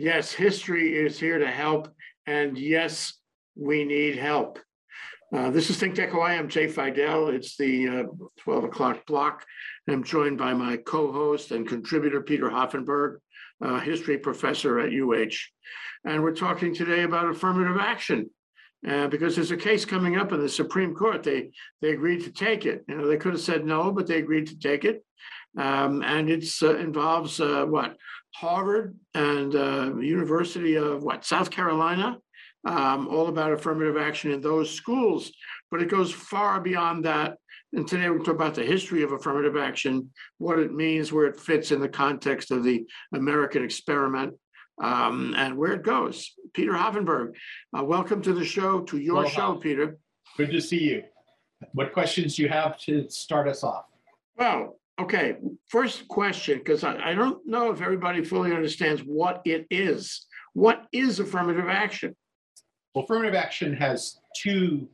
Yes, history is here to help, and yes, we need help. Uh, This is Think Tech Hawaii. I'm Jay Fidel. It's the uh, 12 o'clock block. I'm joined by my co-host and contributor, Peter Hoffenberg, history professor at UH. And we're talking today about affirmative action. uh, Because there's a case coming up in the Supreme Court. They, they agreed to take it. You know, they could have said no, but they agreed to take it. Um, And it's uh, involves uh, what? Harvard and uh, University of what, South Carolina? um, all about affirmative action in those schools, but it goes far beyond that. And today we talk about the history of affirmative action, what it means, where it fits in the context of the American experiment, um, and where it goes. Peter Hoffenberg, uh, welcome to the show, to your Aloha. show, Peter. Good to see you. What questions do you have to start us off? Well, okay, first question, because I, I don't know if everybody fully understands what it is. What is affirmative action? Well, affirmative action has two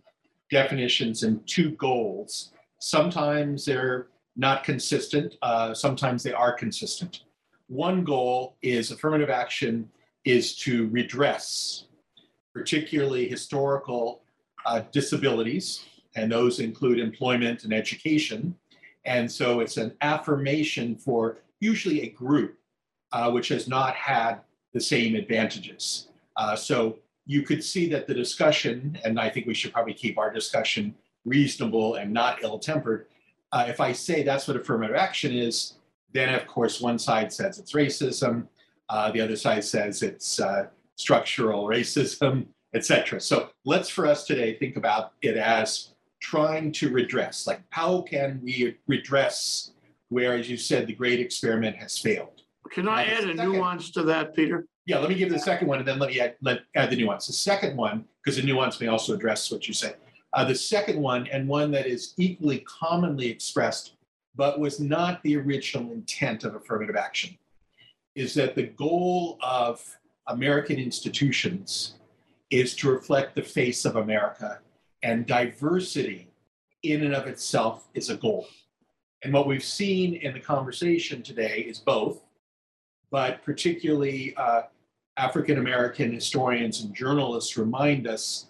definitions and two goals. Sometimes they're not consistent, uh, sometimes they are consistent. One goal is affirmative action is to redress, particularly historical uh, disabilities, and those include employment and education. And so it's an affirmation for usually a group uh, which has not had the same advantages. Uh, so you could see that the discussion, and I think we should probably keep our discussion reasonable and not ill tempered. Uh, if I say that's what affirmative action is, then of course one side says it's racism, uh, the other side says it's uh, structural racism, etc. So let's for us today think about it as trying to redress. Like, how can we redress where, as you said, the great experiment has failed? Can I add a second- nuance to that, Peter? Yeah, let me give the second one and then let me add, let, add the nuance. The second one, because the nuance may also address what you said. Uh, the second one, and one that is equally commonly expressed, but was not the original intent of affirmative action, is that the goal of American institutions is to reflect the face of America, and diversity in and of itself is a goal. And what we've seen in the conversation today is both, but particularly uh, African American historians and journalists remind us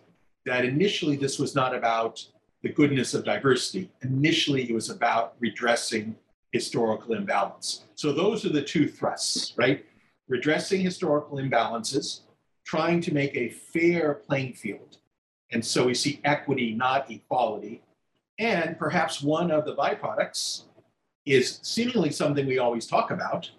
that initially this was not about the goodness of diversity. Initially, it was about redressing historical imbalance. So, those are the two thrusts, right? Redressing historical imbalances, trying to make a fair playing field. And so we see equity, not equality. And perhaps one of the byproducts is seemingly something we always talk about,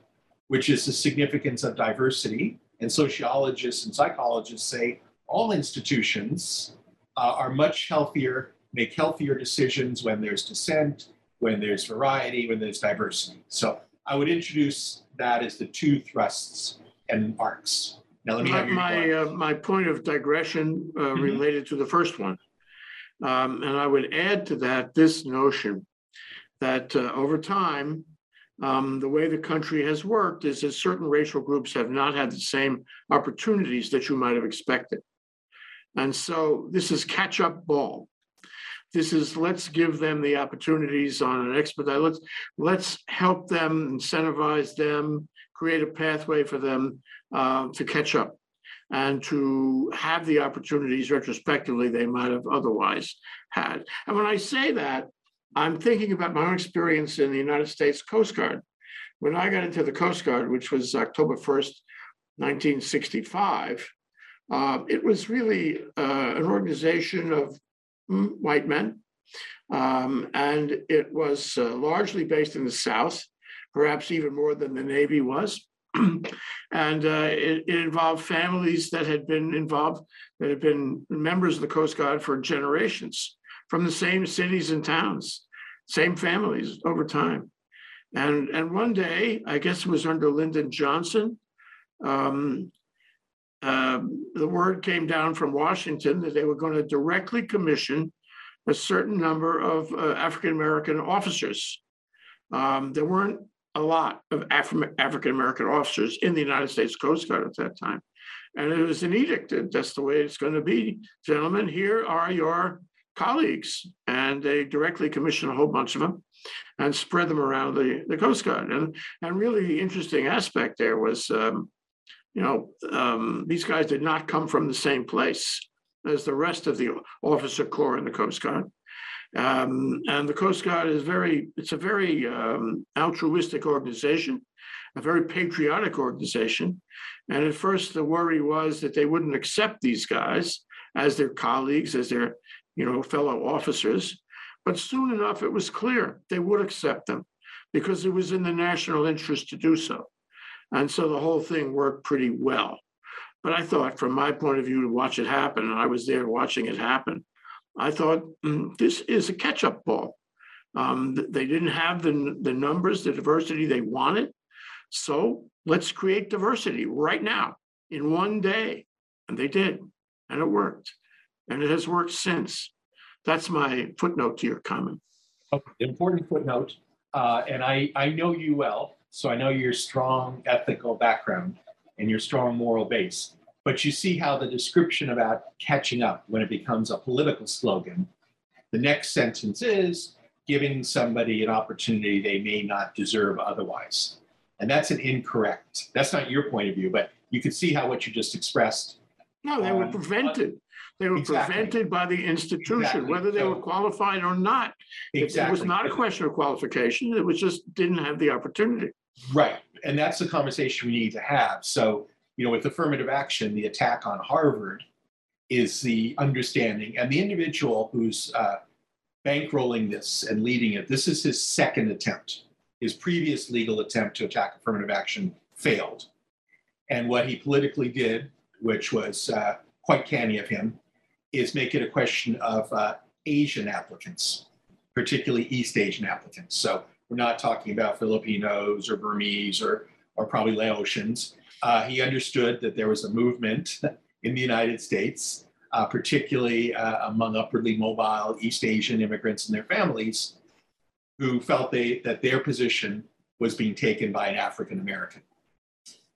which is the significance of diversity. And sociologists and psychologists say all institutions uh, are much healthier, make healthier decisions when there's dissent, when there's variety, when there's diversity. So I would introduce that as the two thrusts and arcs. Now let me My, have your my, uh, my point of digression uh, Mhm. related to the first one. Um, And I would add to that this notion that uh, over time, um, the way the country has worked is that certain racial groups have not had the same opportunities that you might have expected. And so this is catch-up ball. This is, let's give them the opportunities on an expedite, let's, let's help them, incentivize them, create a pathway for them uh, to catch up and to have the opportunities retrospectively they might have otherwise had. And when I say that, I'm thinking about my own experience in the United States Coast Guard. When I got into the Coast Guard, which was October 1st, 1965, uh, it was really uh, an organization of white men. Um, and it was uh, largely based in the South, perhaps even more than the Navy was. and uh, it, it involved families that had been involved, that had been members of the Coast Guard for generations from the same cities and towns, same families over time. And, and one day, I guess it was under Lyndon Johnson, um, um, the word came down from Washington that they were going to directly commission a certain number of uh, African American officers. Um, there weren't a lot of Afri- African American officers in the United States Coast Guard at that time. And it was an edict that that's the way it's going to be. Gentlemen, here are your colleagues. And they directly commissioned a whole bunch of them and spread them around the, the Coast Guard. And, and really the interesting aspect there was um, you know, um, these guys did not come from the same place as the rest of the officer corps in the Coast Guard. Um, and the Coast Guard is very, it's a very um, altruistic organization, a very patriotic organization. And at first, the worry was that they wouldn't accept these guys as their colleagues, as their, you know, fellow officers. But soon enough, it was clear they would accept them because it was in the national interest to do so. And so the whole thing worked pretty well. But I thought, from my point of view, to watch it happen, and I was there watching it happen, I thought mm, this is a catch-up ball. Um, they didn't have the, the numbers, the diversity they wanted. So let's create diversity right now in one day. And they did, and it worked. And it has worked since. That's my footnote to your comment. Important footnote, uh, and I, I know you well, so I know your strong ethical background and your strong moral base. But you see how the description about catching up when it becomes a political slogan, the next sentence is giving somebody an opportunity they may not deserve otherwise. And that's an incorrect, that's not your point of view, but you can see how what you just expressed. No, they were Um, prevented. They were Exactly. prevented by the institution, Exactly. whether they were qualified or not. It- It was not a question of qualification. It was just didn't have the opportunity. Right. And that's the conversation we need to have. So, you know, with affirmative action, the attack on Harvard is the understanding, and the individual who's uh, bankrolling this and leading it, this is his second attempt. His previous legal attempt to attack affirmative action failed. And what he politically did, which was uh, quite canny of him, is make it a question of uh, Asian applicants, particularly East Asian applicants. So we're not talking about Filipinos or Burmese or, or probably Laotians. Uh, he understood that there was a movement in the United States, uh, particularly uh, among upwardly mobile East Asian immigrants and their families, who felt they, that their position was being taken by an African American.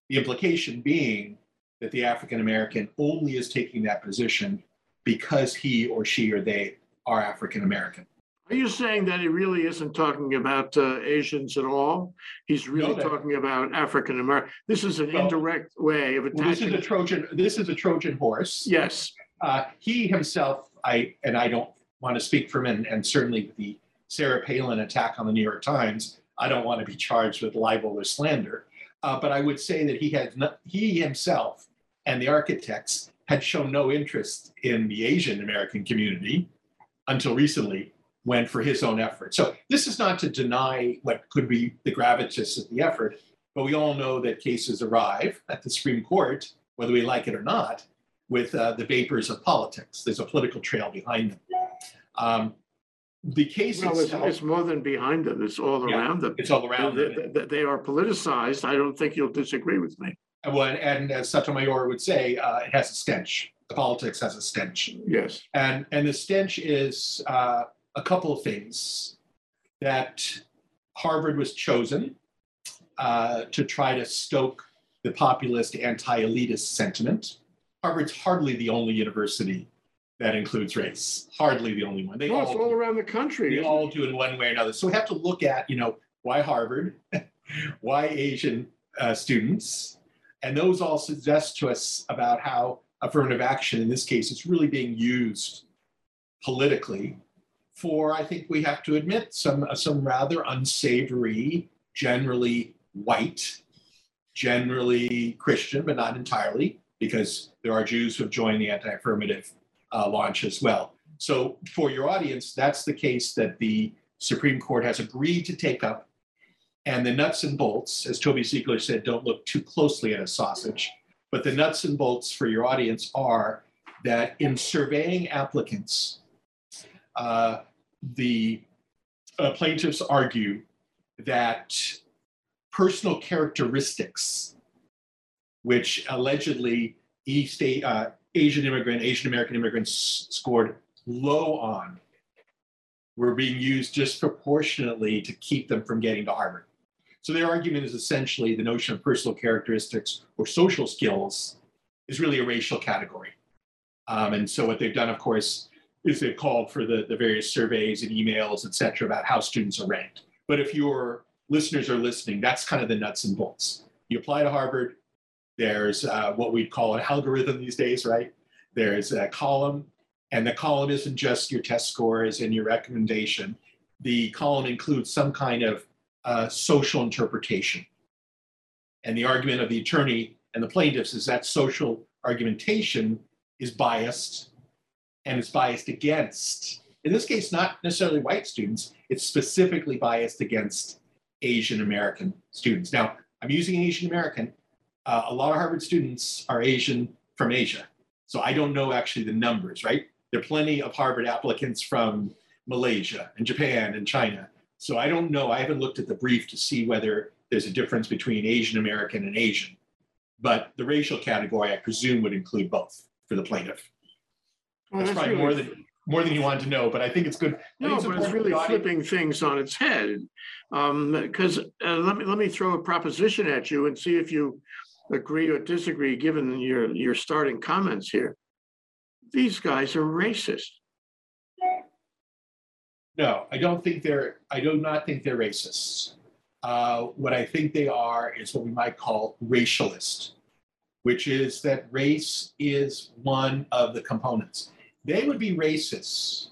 The implication being that the African American only is taking that position because he or she or they are African American. Are you saying that he really isn't talking about uh, Asians at all? He's really that- talking about African American. This is an Well, indirect way of Well, this is a Trojan. This is a Trojan horse. Yes, Uh, he himself, I and I don't want to speak for him, and, and certainly with the Sarah Palin attack on the New York Times, I don't want to be charged with libel or slander. Uh, but I would say that he had not, he himself and the architects had shown no interest in the Asian American community until recently, when for his own effort. So this is not to deny what could be the gravitas of the effort, but we all know that cases arrive at the Supreme Court, whether we like it or not, with uh, the vapors of politics. There's a political trail behind them. Um, the case well, itself, it's more than behind them. It's all Yeah, around them. it's all around They, them. they- they are politicized. I don't think you'll disagree with me. And, when- and as Sotomayor would say, uh, it has a stench. The politics has a stench. Yes. And, and the stench is uh, a couple of things that Harvard was chosen uh, to try to stoke the populist anti-elitist sentiment. Harvard's hardly the only university that includes race. Hardly the only one. They it's all all do. around the country. They all do in one way or another. So we have to look at, you know, why Harvard, why Asian uh, students, and those all suggest to us about how affirmative action, in this case, is really being used politically for, I think we have to admit, some some rather unsavory, generally white, generally Christian, but not entirely, because there are Jews who have joined the anti-affirmative uh, launch as well. So for your audience, that's the case that the Supreme Court has agreed to take up. And the nuts and bolts, as Toby Ziegler said, don't look too closely at a sausage. But the nuts and bolts for your audience are that in surveying applicants, uh, the uh, plaintiffs argue that personal characteristics, which allegedly East uh, Asian immigrant, Asian American immigrants scored low on, were being used disproportionately to keep them from getting to Harvard. So their argument is essentially the notion of personal characteristics or social skills is really a racial category. Um, and so what they've done, of course, is they've called for the, the various surveys and emails, et cetera, about how students are ranked. But if your listeners are listening, that's kind of the nuts and bolts. You apply to Harvard, There's uh, what we'd call an algorithm these days, right? There's a column, and the column isn't just your test scores and your recommendation. The column includes some kind of uh, social interpretation. And the argument of the attorney and the plaintiffs is that social argumentation is biased and it's biased against, in this case, not necessarily white students, it's specifically biased against Asian American students. Now, I'm using Asian American. Uh, a lot of Harvard students are Asian from Asia. So I don't know actually the numbers, right? There are plenty of Harvard applicants from Malaysia and Japan and China. So I don't know. I haven't looked at the brief to see whether there's a difference between Asian American and Asian. But the racial category, I presume, would include both for the plaintiff. Well, That's probably more than more than you wanted to know, but I think it's good. No, but it's really flipping things on its head. Um, because, uh, let me, let me throw a proposition at you and see if you agree or disagree, given your, your starting comments here. These guys are racist. No, I don't think they're, I do not think they're racists. Uh, what I think they are is what we might call racialist, which is that race is one of the components. They would be racists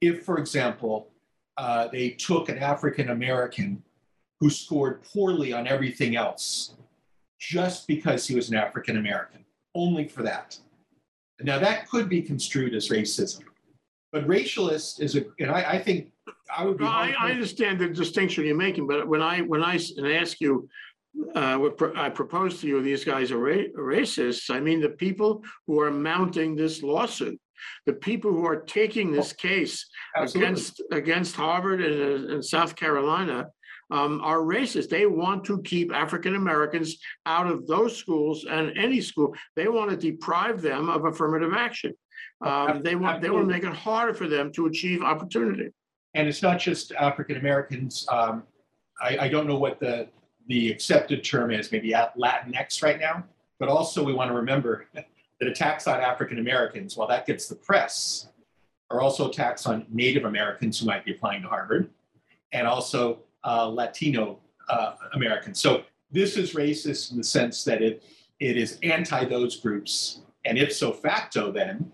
if, for example, uh, they took an African American who scored poorly on everything else just because he was an African American, only for that. Now, that could be construed as racism. But racialist is a, and I, I think I would be. No, I, I understand the distinction you're making, but when I, when I ask you, uh, what pro- I propose to you, these guys are ra- racists, I mean, the people who are mounting this lawsuit, the people who are taking this case Absolutely. against, against Harvard and, uh, and South Carolina um, are racist. They want to keep African Americans out of those schools and any school. They want to deprive them of affirmative action. Um, they want, they want to make it harder for them to achieve opportunity. And it's not just African Americans. Um, I, I don't know what the, the accepted term is, maybe Latinx right now. But also we want to remember that attacks on African Americans, while that gets the press, are also attacks on Native Americans who might be applying to Harvard and also uh, Latino uh, Americans. So this is racist in the sense that it, it is anti those groups. And ipso facto, then,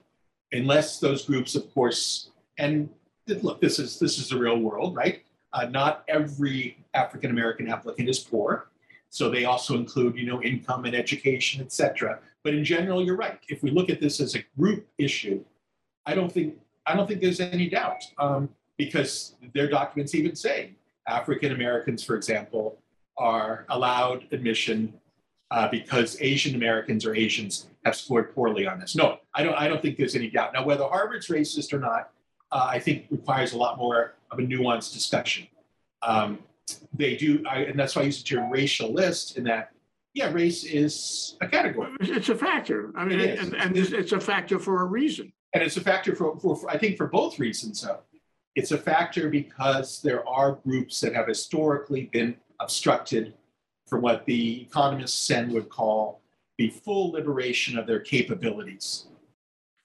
unless those groups, of course, and look, this is this is the real world, right? Uh, not every African American applicant is poor, so they also include, you know, income and education, et cetera. But in general, you're right. If we look at this as a group issue, I don't think I don't think there's any doubt um, because their documents even say African Americans, for example, are allowed admission uh, because Asian Americans or Asians have scored poorly on this. No, I don't. I don't think there's any doubt. Now, whether Harvard's racist or not, uh, I think requires a lot more of a nuanced discussion. Um, they do, I, and that's why I use the term racialist. In that, yeah, race is a category, It's a factor. I mean, It and, and it's a factor for a reason. and it's a factor for, for, for I think for both reasons. Though, it's a factor because there are groups that have historically been obstructed from what the economists Sen would call the full liberation of their capabilities.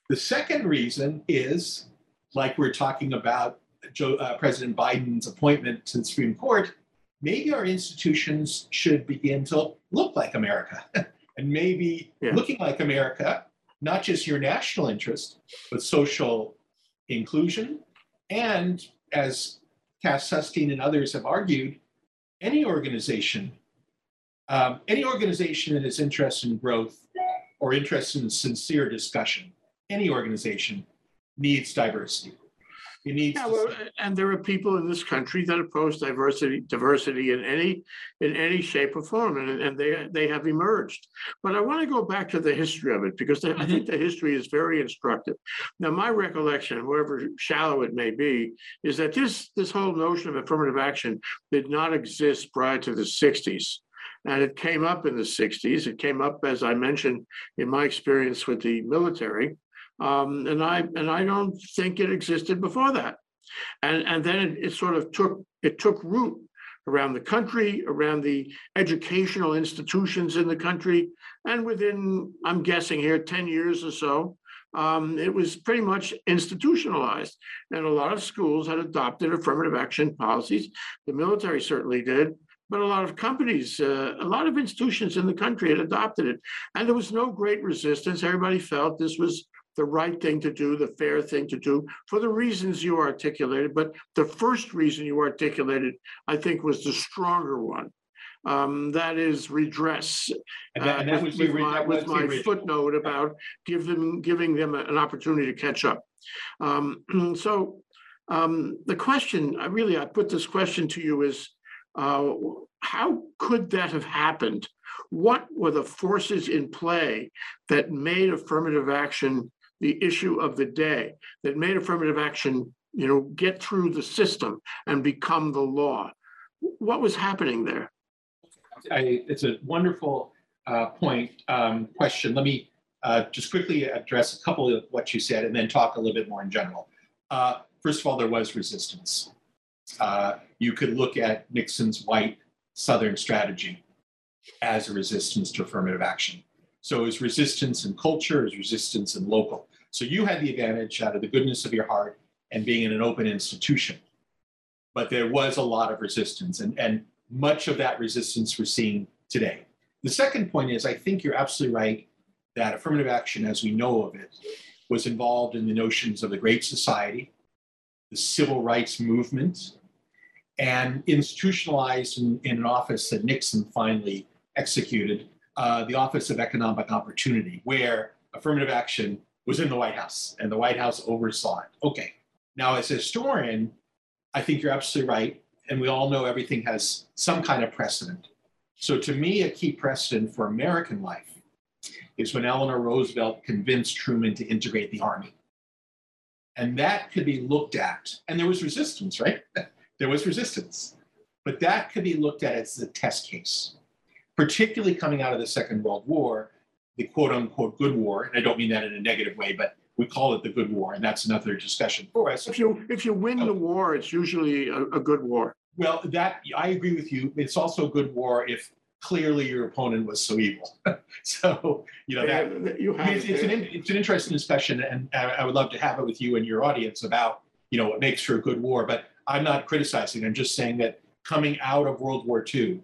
The second reason is, like we're talking about Joe, uh, President Biden's appointment to the Supreme Court, maybe our institutions should begin to look like America. and maybe Yeah. looking like America, not just your national interest, but social inclusion. And as Cass Sunstein and others have argued, any organization, um, any organization that is interested in growth or interested in sincere discussion, any organization needs diversity. It needs Yeah, to well, and there are people in this country that oppose diversity, diversity in any, in any shape or form, and, and they, they have emerged. But I want to go back to the history of it, because I think mm-hmm. the history is very instructive. Now, my recollection, however shallow it may be, is that this, this whole notion of affirmative action did not exist prior to the sixties. And it came up in the sixties. It came up, as I mentioned, in my experience with the military. Um, and I, and I don't think it existed before that. And, and then it, it sort of took, it took root around the country, around the educational institutions in the country. And within, I'm guessing here, ten years or so, um, it was pretty much institutionalized. And a lot of schools had adopted affirmative action policies. The military certainly did. but a lot of companies, uh, a lot of institutions in the country had adopted it. And there was no great resistance. Everybody felt this was the right thing to do, the fair thing to do, for the reasons you articulated. But the first reason you articulated, I think, was the stronger one. Um, that is redress. And that, and uh, that with- was with my- With my footnote about give them, giving them an opportunity to catch up. Um, so um, the question, I really, I put this question to you is, uh, how could that have happened? What were the forces in play that made affirmative action the issue of the day, that made affirmative action, you know, get through the system and become the law? What was happening there? I, it's a wonderful uh, point, um, question. Let me uh, just quickly address a couple of what you said and then talk a little bit more in general. Uh, first of all, there was resistance. Uh, you could look at Nixon's white Southern strategy as a resistance to affirmative action. So it was resistance in culture, it was resistance in local. So you had the advantage out of the goodness of your heart and being in an open institution. But there was a lot of resistance, and, and much of that resistance we're seeing today. The second point is I think you're absolutely right that affirmative action, as we know of it, was involved in the notions of the Great Society, the civil rights movement, and institutionalized in, in an office that Nixon finally executed, uh, the Office of Economic Opportunity, where affirmative action was in the White House and the White House oversaw it. Okay. Now, as a historian, I think you're absolutely right. And we all know everything has some kind of precedent. So, to me, a key precedent for American life is when Eleanor Roosevelt convinced Truman to integrate the Army. And that could be looked at, and there was resistance, right? there was resistance. But that could be looked at as a test case, particularly coming out of the Second World War, the quote unquote good war. And I don't mean that in a negative way, but we call it the good war. And that's another discussion for us. If you, if you win the war, it's usually a, a good war. Well, that I agree with you. It's also a good war if clearly your opponent was so evil. so you know that Yeah, You have. it's, it's an it's an interesting discussion, and I, I would love to have it with you and your audience about you know what makes for a good war. But I'm not criticizing. I'm just saying that coming out of World War II,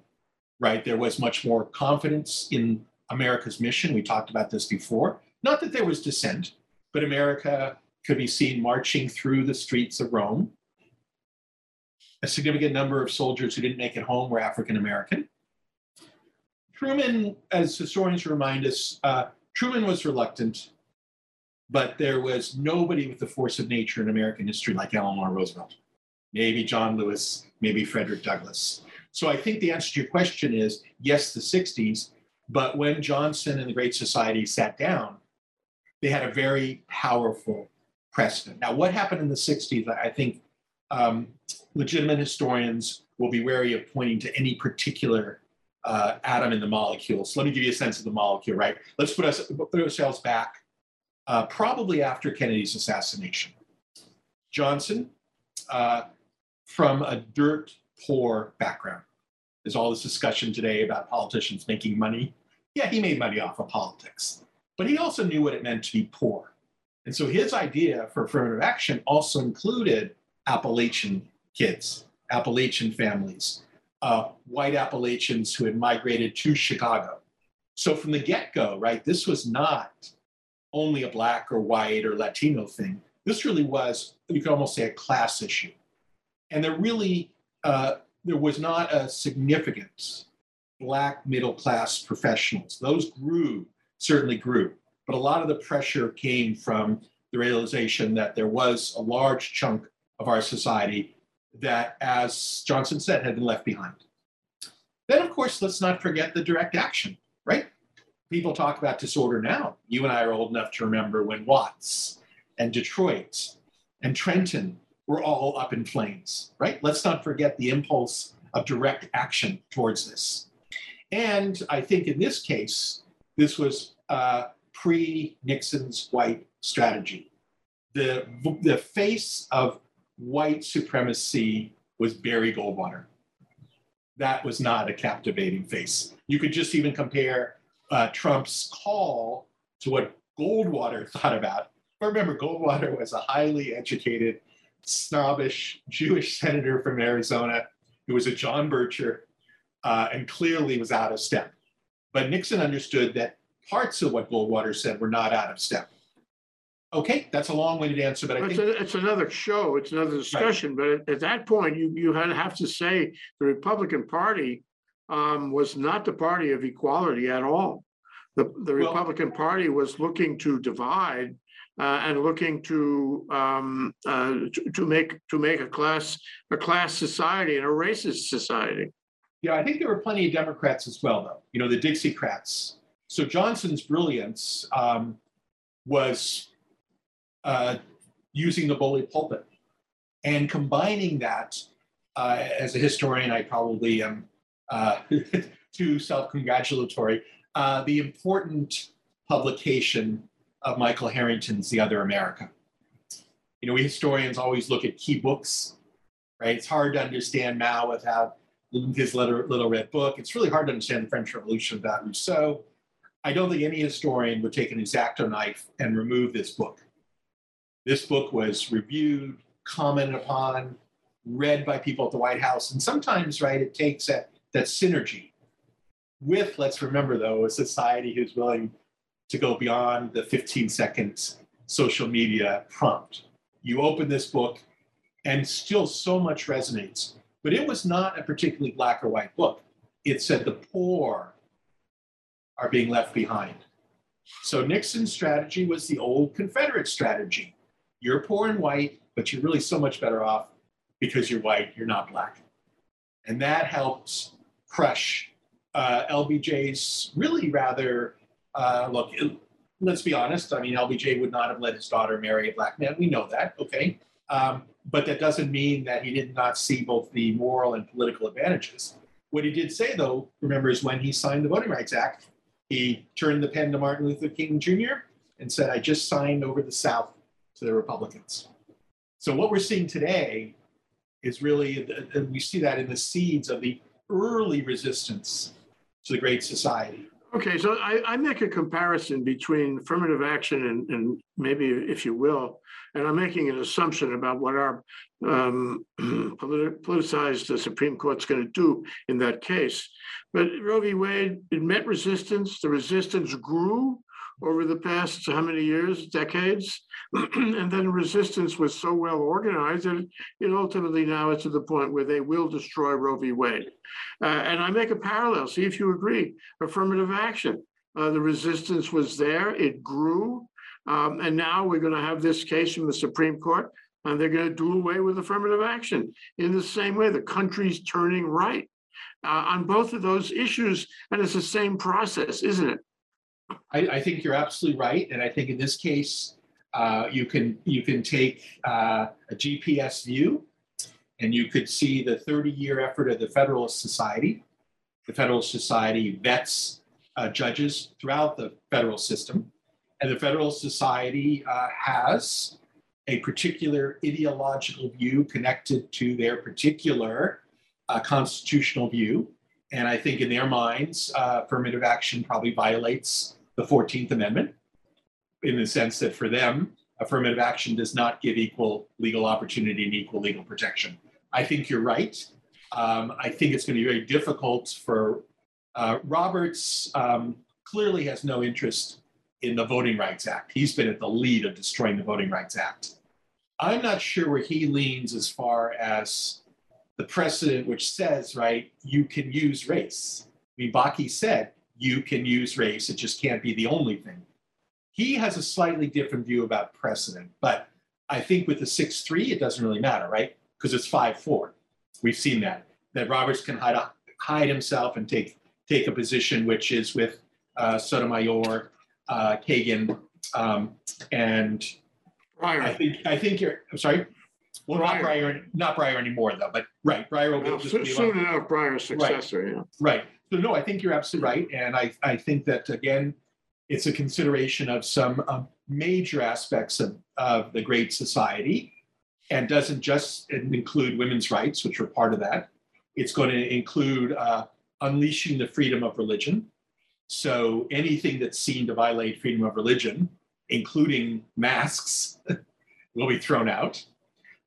right, there was much more confidence in America's mission. We talked about this before. Not that there was dissent, but America could be seen marching through the streets of Rome. A significant number of soldiers who didn't make it home were African American. Truman, as historians remind us, uh, Truman was reluctant, but there was nobody with the force of nature in American history like Eleanor Roosevelt. Maybe John Lewis, maybe Frederick Douglass. So I think the answer to your question is yes, the 60s, but when Johnson and the Great Society sat down, they had a very powerful precedent. Now, what happened in the 60s, I think um, legitimate historians will be wary of pointing to any particular uh, atom in the molecule. So let me give you a sense of the molecule, right? Let's put, us, put ourselves back uh, probably after Kennedy's assassination. Johnson, uh, from a dirt poor background. There's all this discussion today about politicians making money. Yeah, he made money off of politics, but he also knew what it meant to be poor. And so his idea for affirmative action also included Appalachian kids, Appalachian families, uh, white Appalachians who had migrated to Chicago. So from the get go, right, this was not only a black or white or Latino thing. This really was, you could almost say, a class issue. And there really, uh, there was not a significant black middle class professionals. Those grew, certainly grew, but a lot of the pressure came from the realization that there was a large chunk of our society that, as Johnson said, had been left behind. Then, of course, let's not forget the direct action, right? People talk about disorder now. You and I are old enough to remember when Watts and Detroit and Trenton were all up in flames, right? Let's not forget the impulse of direct action towards this. And I think in this case, this was uh, pre Nixon's white strategy. The, the face of white supremacy was Barry Goldwater. That was not a captivating face. You could just even compare uh, Trump's call to what Goldwater thought about. Remember, Goldwater was a highly educated, snobbish Jewish senator from Arizona who was a John Bircher, uh, and clearly was out of step. But Nixon understood that parts of what Goldwater said were not out of step. Okay, that's a long-winded answer, but I It's, think a- it's another show, it's another discussion, but at, at that point, you, you had have to say the Republican Party um, was not the party of equality at all. The, the Well- Republican Party was looking to divide uh, and looking to um, uh, to, to make to make a class a class society and a racist society. Yeah, I think there were plenty of Democrats as well, though. You know, the Dixiecrats. So Johnson's brilliance um, was uh, using the bully pulpit and combining that. Uh, as a historian, I probably am uh, too self-congratulatory. Uh, the important publication of Michael Harrington's *The Other America*. You know, we historians always look at key books, right? It's hard to understand Mao without his little, little red book. It's really hard to understand the French Revolution without Rousseau. I don't think any historian would take an exacto knife and remove this book. This book was reviewed, commented upon, read by people at the White House, and sometimes, right, it takes that, that synergy with, let's remember though, a society who's willing to go beyond the 15 seconds social media prompt. You open this book, and still so much resonates but it was not a particularly black or white book. It said the poor are being left behind. So Nixon's strategy was the old Confederate strategy. You're poor and white, but you're really so much better off because you're white, you're not black. And that helps crush uh, LBJ's really rather, uh, look, let's be honest. I mean, LBJ would not have let his daughter marry a black man. We know that, okay? Um, but that doesn't mean that he did not see both the moral and political advantages. What he did say, though, remember, is when he signed the Voting Rights Act, he turned the pen to Martin Luther King Jr. and said, I just signed over the South to the Republicans. So what we're seeing today is really, and we see that in the seeds of the early resistance to the Great Society. Okay, so I, I make a comparison between affirmative action and, and maybe, if you will, and I'm making an assumption about what our um, politi- politicized the Supreme Court's going to do in that case. But Roe v. Wade, it met resistance. The resistance grew over the past how many years, decades, and then resistance was so well organized that it ultimately now is to the point where they will destroy Roe v. Wade. Uh, and I make a parallel. See if you agree. Affirmative action. Uh, the resistance was there. It grew. Um, and now we're going to have this case from the Supreme Court, and they're going to do away with affirmative action in the same way the country's turning right uh, on both of those issues. And it's the same process, isn't it? I, I think you're absolutely right, and I think in this case, uh, you can you can take uh, a GPS view, and you could see the 30-year effort of the Federalist Society. The Federalist Society vets uh, judges throughout the federal system, and the Federalist Society uh, has a particular ideological view connected to their particular uh, constitutional view. And I think in their minds, uh, affirmative action probably violates the 14th Amendment in the sense that for them, affirmative action does not give equal legal opportunity and equal legal protection. I think you're right. Um, I think it's going to be very difficult for uh, Roberts. Um, clearly has no interest in the Voting Rights Act. He's been at the lead of destroying the Voting Rights Act. I'm not sure where he leans as far as the precedent, which says, right, you can use race. I mean, Bakke said you can use race, it just can't be the only thing. He has a slightly different view about precedent, but I think with the 6 3, it doesn't really matter, right? Because it's 5 4. We've seen that, that Roberts can hide, hide himself and take, take a position which is with uh, Sotomayor, uh, Kagan, um, and I think I think you're. I'm sorry. Well, not Breyer, not Breyer anymore though. But right, Breyer will Well, just so- be Soon enough, Breyer's successor, yeah. right. So no, I think you're absolutely right, and I I think that again, it's a consideration of some um, major aspects of of the Great Society, and doesn't just include women's rights, which are part of that. It's going to include uh, unleashing the freedom of religion. So anything that's seen to violate freedom of religion, including masks, will be thrown out.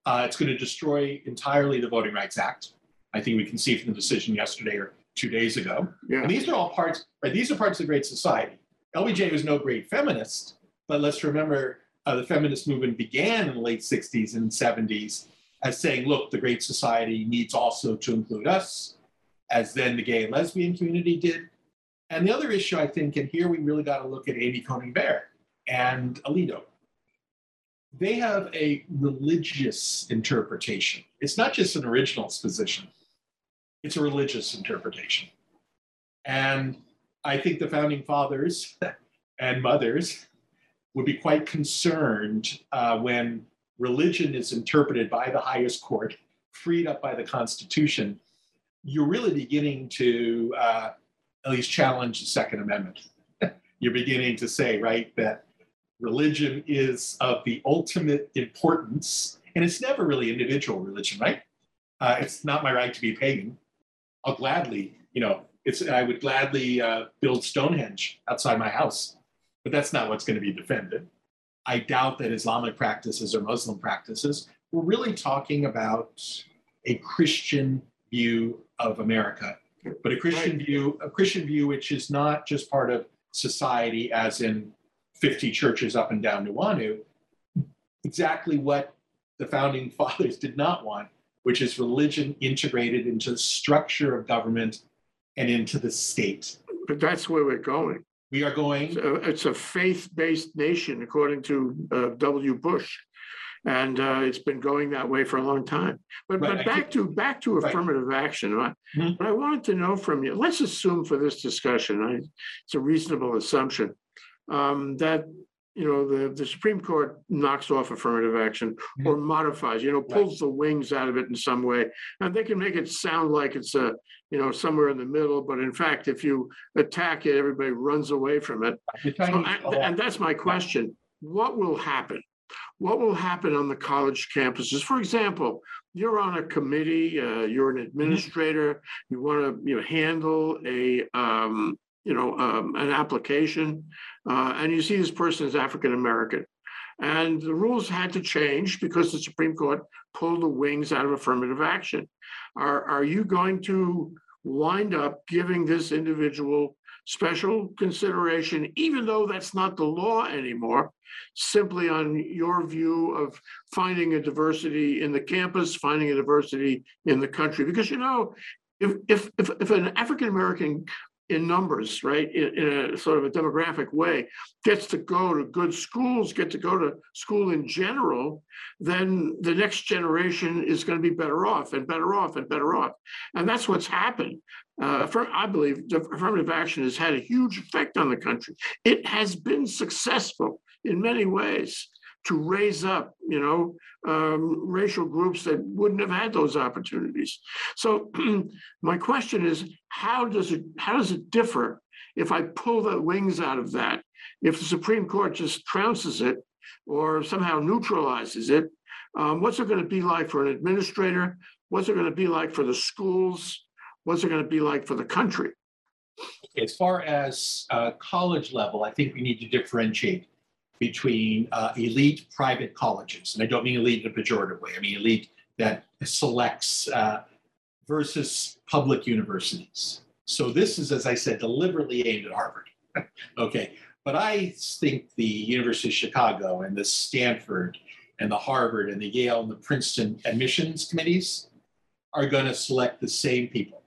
Uh, it's going to destroy entirely the Voting Rights Act. I think we can see from the decision yesterday or two days ago. Yeah, And these are all parts, right? These are parts of the Great Society. LBJ was no great feminist, but let's remember uh, the feminist movement began in the late 60s and 70s as saying, look, the Great Society needs also to include us, as then the gay and lesbian community did. And the other issue, I think, and here we really got to look at Amy Coney Barrett and Alito. They have a religious interpretation. It's not just an original's position, it's a religious interpretation. And I think the founding fathers and mothers would be quite concerned uh, when religion is interpreted by the highest court, freed up by the Constitution. You're really beginning to uh, at least challenge the Second Amendment. You're beginning to say, right, that religion is of the ultimate importance, and it's never really individual religion, right? Uh, it's not my right to be pagan. I'll gladly, you know, it's I would gladly uh, build Stonehenge outside my house, but that's not what's going to be defended. I doubt that Islamic practices or Muslim practices. We're really talking about a Christian view of America, but a Christian Right. view, a Christian view which is not just part of society, as in 50 churches up and down Nuuanu. Exactly what the founding fathers did not want, which is religion integrated into the structure of government and into the state. but that's where we're going. We are going, It's a faith-based nation, according to uh, W. Bush. And uh, it's been going that way for a long time. But, Right, but back to, back to Right. affirmative action. I- Mhm. What I wanted to know from you, let's assume for this discussion, I- it's a reasonable assumption, um, that, you know, the, the Supreme Court knocks off affirmative action or modifies, you know, pulls the wings out of it in some way. And they can make it sound like it's a, you know, somewhere in the middle, but in fact, if you attack it, everybody runs away from it. So, and, and that's my question. What will happen? What will happen on the college campuses? For example, you're on a committee, uh, you're an administrator, you want to, you know, handle a, um, you know, um, an application, uh, and you see this person is African American. And the rules had to change because the Supreme Court pulled the wings out of affirmative action. Are, are you going to wind up giving this individual special consideration, even though that's not the law anymore, simply on your view of finding a diversity in the campus, finding a diversity in the country? Because you know, if if if, if an African American in numbers, right, in, in a sort of a demographic way, gets to go to good schools, get to go to school in general, then the next generation is going to be better off and better off and better off. And that's what's happened. Uh, I believe affirmative action has had a huge effect on the country. It has been successful in many ways to raise up, you know, um, racial groups that wouldn't have had those opportunities. So my question is, how does it how does it differ if I pull the wings out of that? If the Supreme Court just trounces it or somehow neutralizes it, um, what's it going to be like for an administrator? What's it going to be like for the schools? What's it going to be like for the country? as far as uh, college level, I think we need to differentiate between uh, elite private colleges, and I don't mean elite in a pejorative way. I mean elite that selects uh, versus public universities. So this is, as I said, deliberately aimed at Harvard. okay, but I think the University of Chicago and the Stanford and the Harvard and the Yale and the Princeton admissions committees are going to select the same people.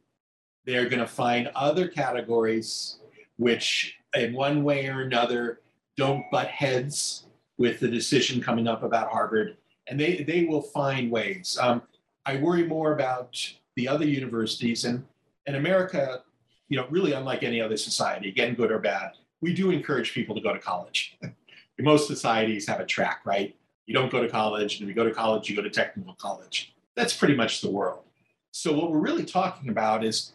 They're going to find other categories which, in one way or another, don't butt heads with the decision coming up about Harvard, and they they will find ways. Um, I worry more about the other universities and in America. You know, really unlike any other society, again, good or bad, we do encourage people to go to college. Most societies have a track, right? You don't go to college, and if you go to college, you go to technical college. That's pretty much the world. So what we're really talking about is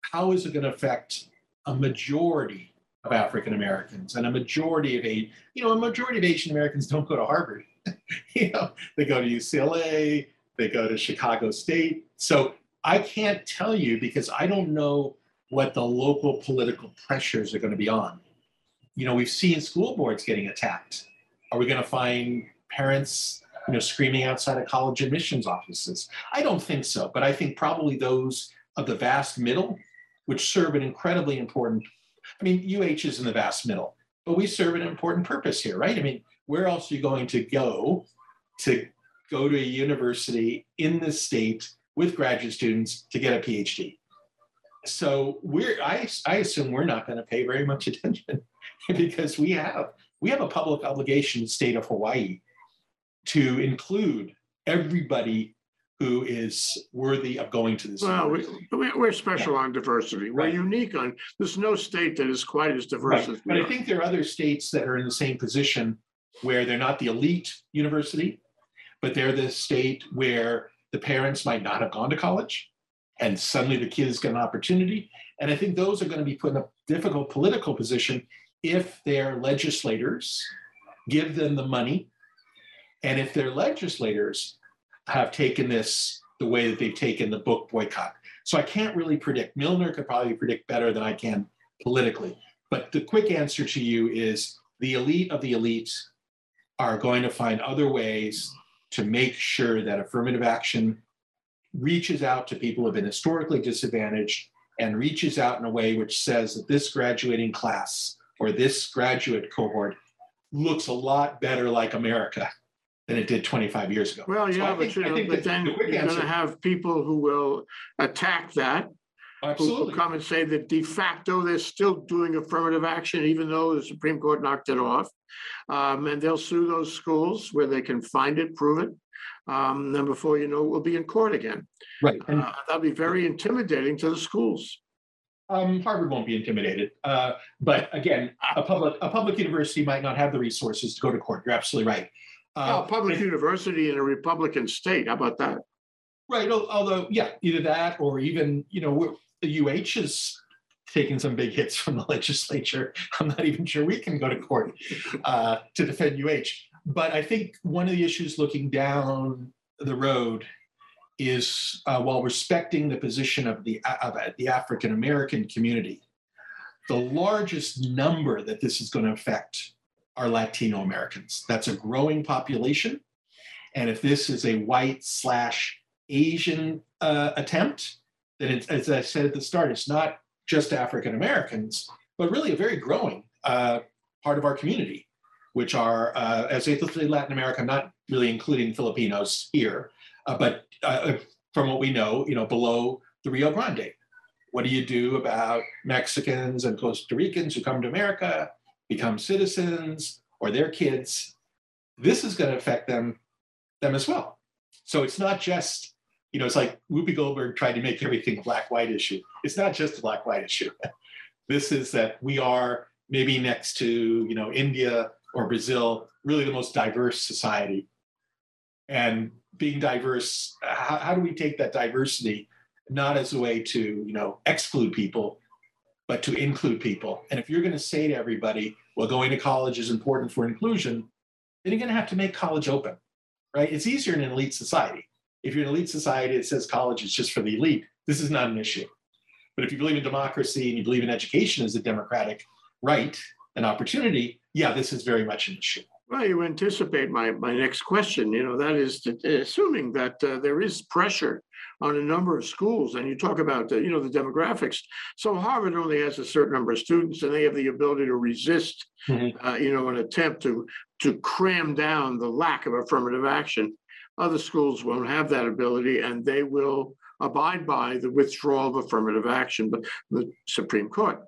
how is it going to affect a majority of African Americans and a majority of a you know a majority of Asian Americans don't go to Harvard. you know they go to UCLA, they go to Chicago State. So I can't tell you because I don't know what the local political pressures are going to be on. You know we've seen school boards getting attacked. Are we going to find parents you know screaming outside of college admissions offices? I don't think so, but I think probably those of the vast middle which serve an incredibly important. I mean, UH is in the vast middle, but we serve an important purpose here, right? I mean, where else are you going to go to go to a university in this state with graduate students to get a PhD? So we're I, I assume we're not going to pay very much attention because we have we have a public obligation state of Hawaii to include everybody who is worthy of going to this. Well, we, we're special on diversity. We're Right. unique on, there's no state that is quite as diverse Right, as But we I are. think there are other states that are in the same position where they're not the elite university, but they're the state where the parents might not have gone to college and suddenly the kids get an opportunity. And I think those are going to be put in a difficult political position if their legislators give them the money. And if their legislators have taken this the way that they've taken the book boycott. So I can't really predict. Milner could probably predict better than I can politically. But the quick answer to you is the elite of the elite are going to find other ways to make sure that affirmative action reaches out to people who have been historically disadvantaged and reaches out in a way which says that this graduating class or this graduate cohort looks a lot better like America than it did 25 years ago. Well, So yeah, but think- you I know, think but that then the quick you're gonna have people who will attack that, who will Absolutely. come and say that de facto, they're still doing affirmative action, even though the Supreme Court knocked it off. Um, and they'll sue those schools where they can find it, prove it. Um, then before you know, it, we'll be in court again. Right. And Uh, that'll be very intimidating to the schools. Um, Harvard won't be intimidated. Uh, but again, a public a public university might not have the resources to go to court. You're absolutely right. Oh, Uh, public but- university in a Republican state, how about that? right. al- Although, yeah, either that or even you know we're, the UH is taking some big hits from the legislature. I'm not even sure we can go to court uh, to defend UH. But I think one of the issues looking down the road is uh, while respecting the position of the of the African American community, the largest number that this is going to affect are Latino Americans. That's a growing population, and if this is a white slash Asian uh, attempt, then as I said at the start, it's not just African Americans, but really a very growing uh, part of our community, which are, uh, as I say, Latin America, not really including Filipinos here, uh, but uh, from what we know, you know, below the Rio Grande. What do you do about Mexicans and Costa Ricans who come to America, become citizens, or their kids? This is going to affect them, them as well. So it's not just, you know, it's like Whoopi Goldberg tried to make everything a black-white issue. It's not just a black-white issue. this is that we are maybe next to, you know, India or Brazil, really the most diverse society. And being diverse, how, how do we take that diversity not as a way to, you know, exclude people, but to include people? And if you're going to say to everybody, well, going to college is important for inclusion, then you're going to have to make college open, right? It's easier in an elite society. If you're in an elite society that says college is just for the elite, this is not an issue. But if you believe in democracy and you believe in education as a democratic right and opportunity, yeah, this is very much an issue. Well, you anticipate my, my next question, you know, that is that, assuming that uh, there is pressure on a number of schools and you talk about, uh, you know, the demographics. So Harvard only has a certain number of students and they have the ability to resist, Mhm. uh, you know, an attempt to, to cram down the lack of affirmative action. Other schools won't have that ability and they will abide by the withdrawal of affirmative action, but the Supreme Court.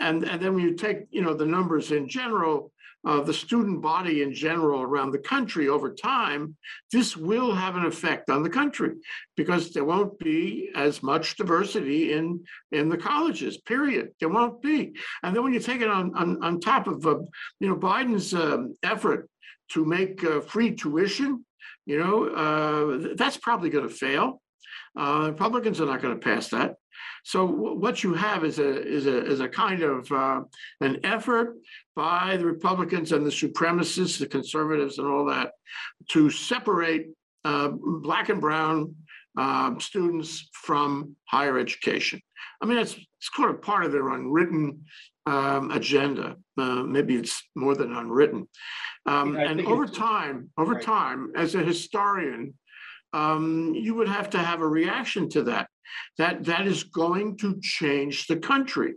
And, and then when you take, you know, the numbers in general, uh, the student body in general around the country over time, this will have an effect on the country because there won't be as much diversity in in the colleges. Period. There won't be. And then when you take it on on, on top of uh, you know Biden's um, effort to make uh, free tuition, you know uh, th- that's probably going to fail. Uh, Republicans are not going to pass that. So what you have is a is a is a kind of uh, an effort by the Republicans and the supremacists, the conservatives, and all that, to separate uh, black and brown um, students from higher education. I mean, it's it's sort of part of their unwritten um, agenda. Uh, maybe it's more than unwritten. Um, Yeah, and over time, over Right. time, as a historian, um, you would have to have a reaction to that. That that is going to change the country.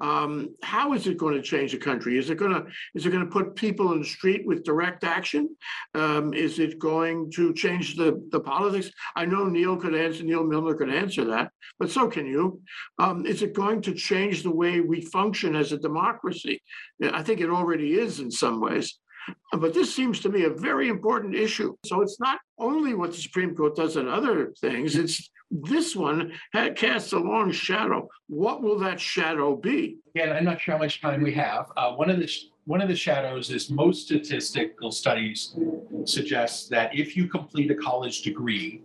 Um, how is it going to change the country? Is it going to is it going to put people in the street with direct action? Um, is it going to change the the politics? I know Neil could answer. Neil Milner could answer that, but so can you. Um, is it going to change the way we function as a democracy? I think it already is in some ways. But this seems to me a very important issue. So it's not only what the Supreme Court does in other things, it's this one ha- casts a long shadow. What will that shadow be? Again, I'm not sure how much time we have. Uh, one of the one of the shadows is most statistical studies suggest that if you complete a college degree,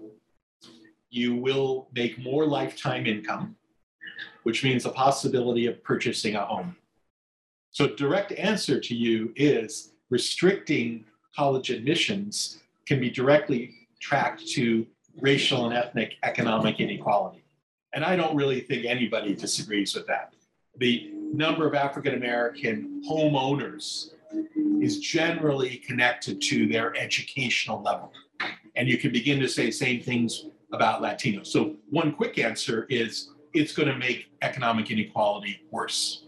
you will make more lifetime income, which means the possibility of purchasing a home. So, direct answer to you is restricting college admissions can be directly tracked to racial and ethnic economic inequality. And I don't really think anybody disagrees with that. The number of African American homeowners is generally connected to their educational level. And you can begin to say same things about Latinos. So, one quick answer is it's going to make economic inequality worse.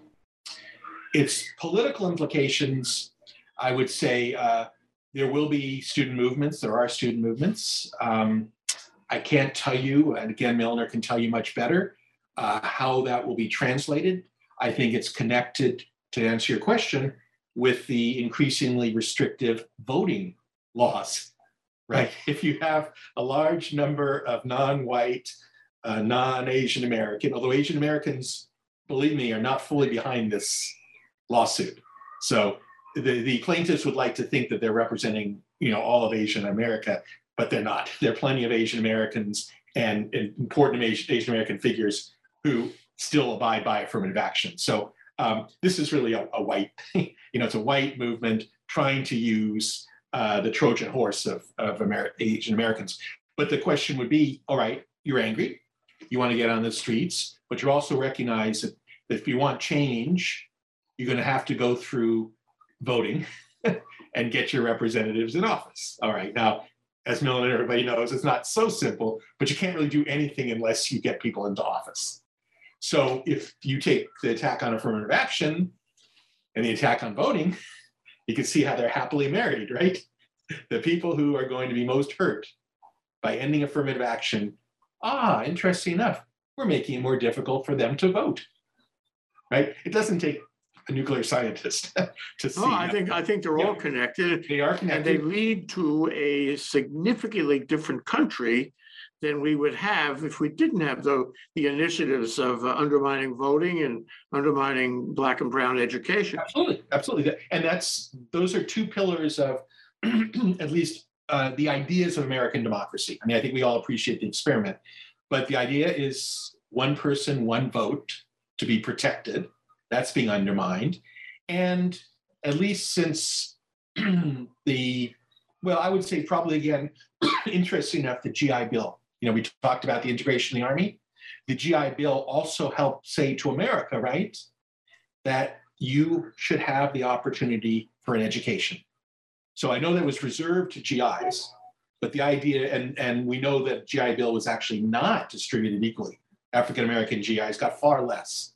Its political implications, I would say, uh, there will be student movements. There are student movements. Um, I can't tell you, and again, Milner can tell you much better, uh, how that will be translated. I think it's connected, to answer your question, with the increasingly restrictive voting laws, right? If you have a large number of non white, uh, non Asian American, although Asian Americans, believe me, are not fully behind this lawsuit. So the, the plaintiffs would like to think that they're representing you know all of Asian America but they're not. There are plenty of Asian Americans and, and important Asian, American figures who still abide by affirmative action. So um, this is really a, a, white, you know, it's a white movement trying to use uh, the Trojan horse of, of Amer- Asian Americans. But the question would be, all right, you're angry, you want to get on the streets, but you also recognize that if you want change, you're going to have to go through voting and get your representatives in office. All right, now as Milner and everybody knows, it's not so simple, but you can't really do anything unless you get people into office. So if you take the attack on affirmative action and the attack on voting, you can see how they're happily married, right? The people who are going to be most hurt by ending affirmative action, ah, interesting enough, we're making it more difficult for them to vote, right? It doesn't take a nuclear scientist to see. No, I think, I think they're all connected. They are And they lead to a significantly different country than we would have if we didn't have the, the initiatives of uh, undermining voting and undermining black and brown education. Absolutely, absolutely. And that's, those are two pillars of at least uh, the ideas of American democracy. I mean, I think we all appreciate the experiment, but the idea is one person, one vote to be protected. That's being undermined. And at least since the, well, I would say probably again, interesting enough, the GI Bill. You know, we talked about the integration of the Army. The GI Bill also helped say to America, right, that you should have the opportunity for an education. So I know that was reserved to GIs, but the idea, and, and we know that GI Bill was actually not distributed equally. African American GIs got far less.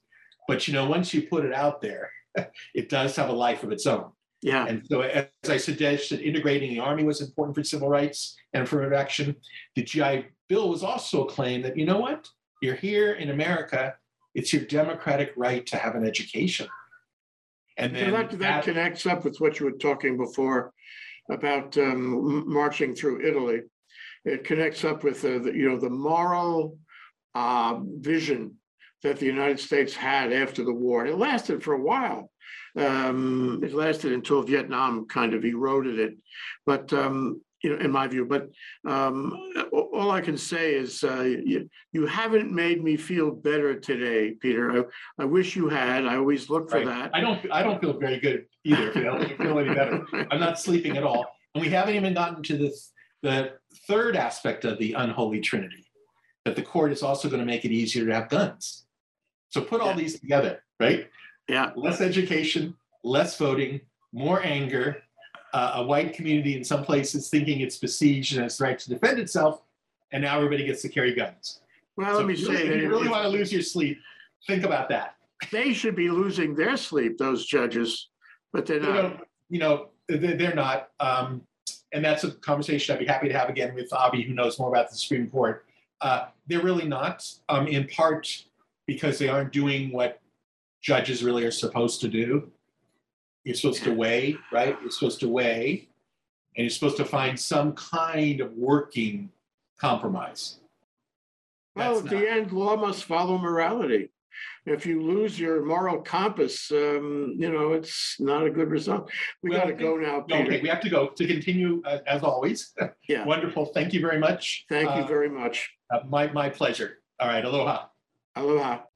But you know, once you put it out there, it does have a life of its own. Yeah, And so, as I suggested, integrating the Army was important for civil rights and affirmative action. The GI Bill was also a claim that, you know what? You're here in America, it's your democratic right to have an education. And then that, that that- connects up with what you were talking before about um, marching through Italy. It connects up with, uh, the, you know, the moral uh, vision that the United States had after the war. It lasted for a while. Um, It lasted until Vietnam kind of eroded it. But, um, you know, in my view, but um, all I can say is uh, you, you haven't made me feel better today, Peter. I, I wish you had. I always look for Right. that. I don't, I don't feel very good either, helps you feel any better. I'm not sleeping at all. And we haven't even gotten to this, the third aspect of the unholy trinity, that the court is also going to make it easier to have guns. So put all Yeah. these together, right? Yeah, Less education, less voting, more anger, uh, a white community in some places thinking it's besieged and it's right to defend itself, and now everybody gets to carry guns. Well, So let me if you really- say If you really want to lose your sleep, think about that. they should be losing their sleep, those judges, but they're You not. know, you know, they're, they're not. Um, and that's a conversation I'd be happy to have again with Avi, who knows more about the Supreme Court. Uh, they're really not, um, in part because they aren't doing what judges really are supposed to do. You're supposed to weigh, right? You're supposed to weigh, and you're supposed to find some kind of working compromise. Well, That's at the end, law must follow morality. If you lose your moral compass, um, you know, it's not a good result. We Well, gotta go now, Peter. Okay, we have to go to continue uh, as always. Yeah. Wonderful. Thank you very much. Thank you Uh, very much. uh, my, my pleasure. All right. Aloha. Aloha!